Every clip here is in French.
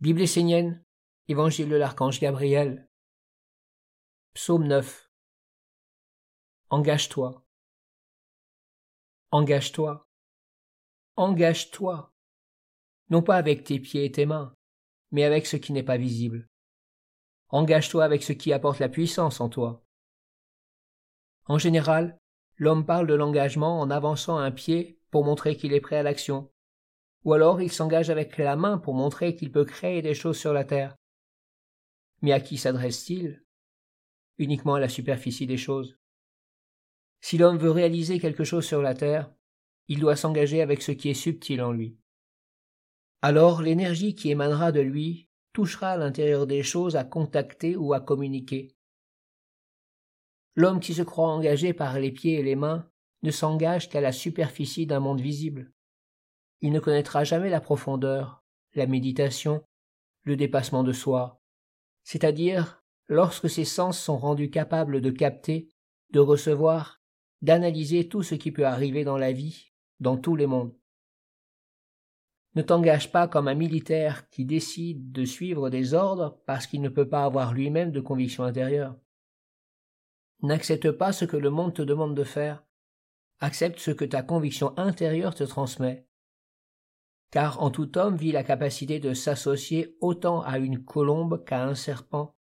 Bible essénienne, Évangile de l'archange Gabriel, Psaume 9. Engage-toi. Engage-toi. Engage-toi. Non pas avec tes pieds et tes mains, mais avec ce qui n'est pas visible. Engage-toi avec ce qui apporte la puissance en toi. En général, l'homme parle de l'engagement en avançant un pied pour montrer qu'il est prêt à l'action, ou alors il s'engage avec la main pour montrer qu'il peut créer des choses sur la terre. Mais à qui s'adresse-t-il? Uniquement à la superficie des choses. Si l'homme veut réaliser quelque chose sur la terre, il doit s'engager avec ce qui est subtil en lui. Alors l'énergie qui émanera de lui touchera à l'intérieur des choses à contacter ou à communiquer. L'homme qui se croit engagé par les pieds et les mains ne s'engage qu'à la superficie d'un monde visible il ne connaîtra jamais la profondeur, la méditation, le dépassement de soi, c'est-à-dire lorsque ses sens sont rendus capables de capter, de recevoir, d'analyser tout ce qui peut arriver dans la vie, dans tous les mondes. Ne t'engage pas comme un militaire qui décide de suivre des ordres parce qu'il ne peut pas avoir lui-même de conviction intérieure. N'accepte pas ce que le monde te demande de faire, accepte ce que ta conviction intérieure te transmet, car en tout homme vit la capacité de s'associer autant à une colombe qu'à un serpent.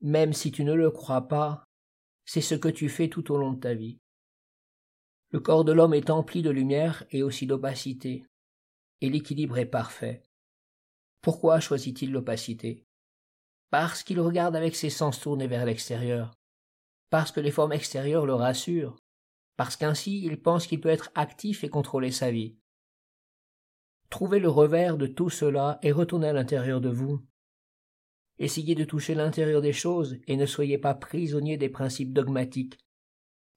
Même si tu ne le crois pas, c'est ce que tu fais tout au long de ta vie. Le corps de l'homme est empli de lumière et aussi d'opacité, et l'équilibre est parfait. Pourquoi choisit-il l'opacité? Parce qu'il regarde avec ses sens tournés vers l'extérieur, parce que les formes extérieures le rassurent, parce qu'ainsi il pense qu'il peut être actif et contrôler sa vie. Trouvez le revers de tout cela et retournez à l'intérieur de vous. Essayez de toucher l'intérieur des choses et ne soyez pas prisonniers des principes dogmatiques,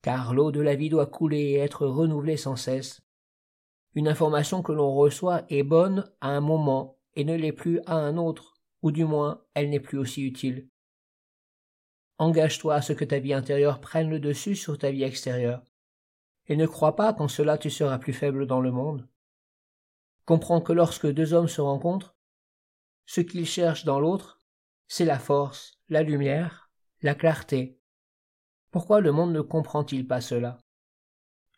car l'eau de la vie doit couler et être renouvelée sans cesse. Une information que l'on reçoit est bonne à un moment et ne l'est plus à un autre, ou du moins elle n'est plus aussi utile. Engage-toi à ce que ta vie intérieure prenne le dessus sur ta vie extérieure, et ne crois pas qu'en cela tu seras plus faible dans le monde comprend que lorsque deux hommes se rencontrent, ce qu'ils cherchent dans l'autre, c'est la force, la lumière, la clarté. Pourquoi le monde ne comprend-il pas cela?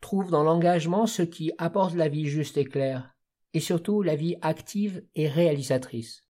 Trouve dans l'engagement ce qui apporte la vie juste et claire, et surtout la vie active et réalisatrice.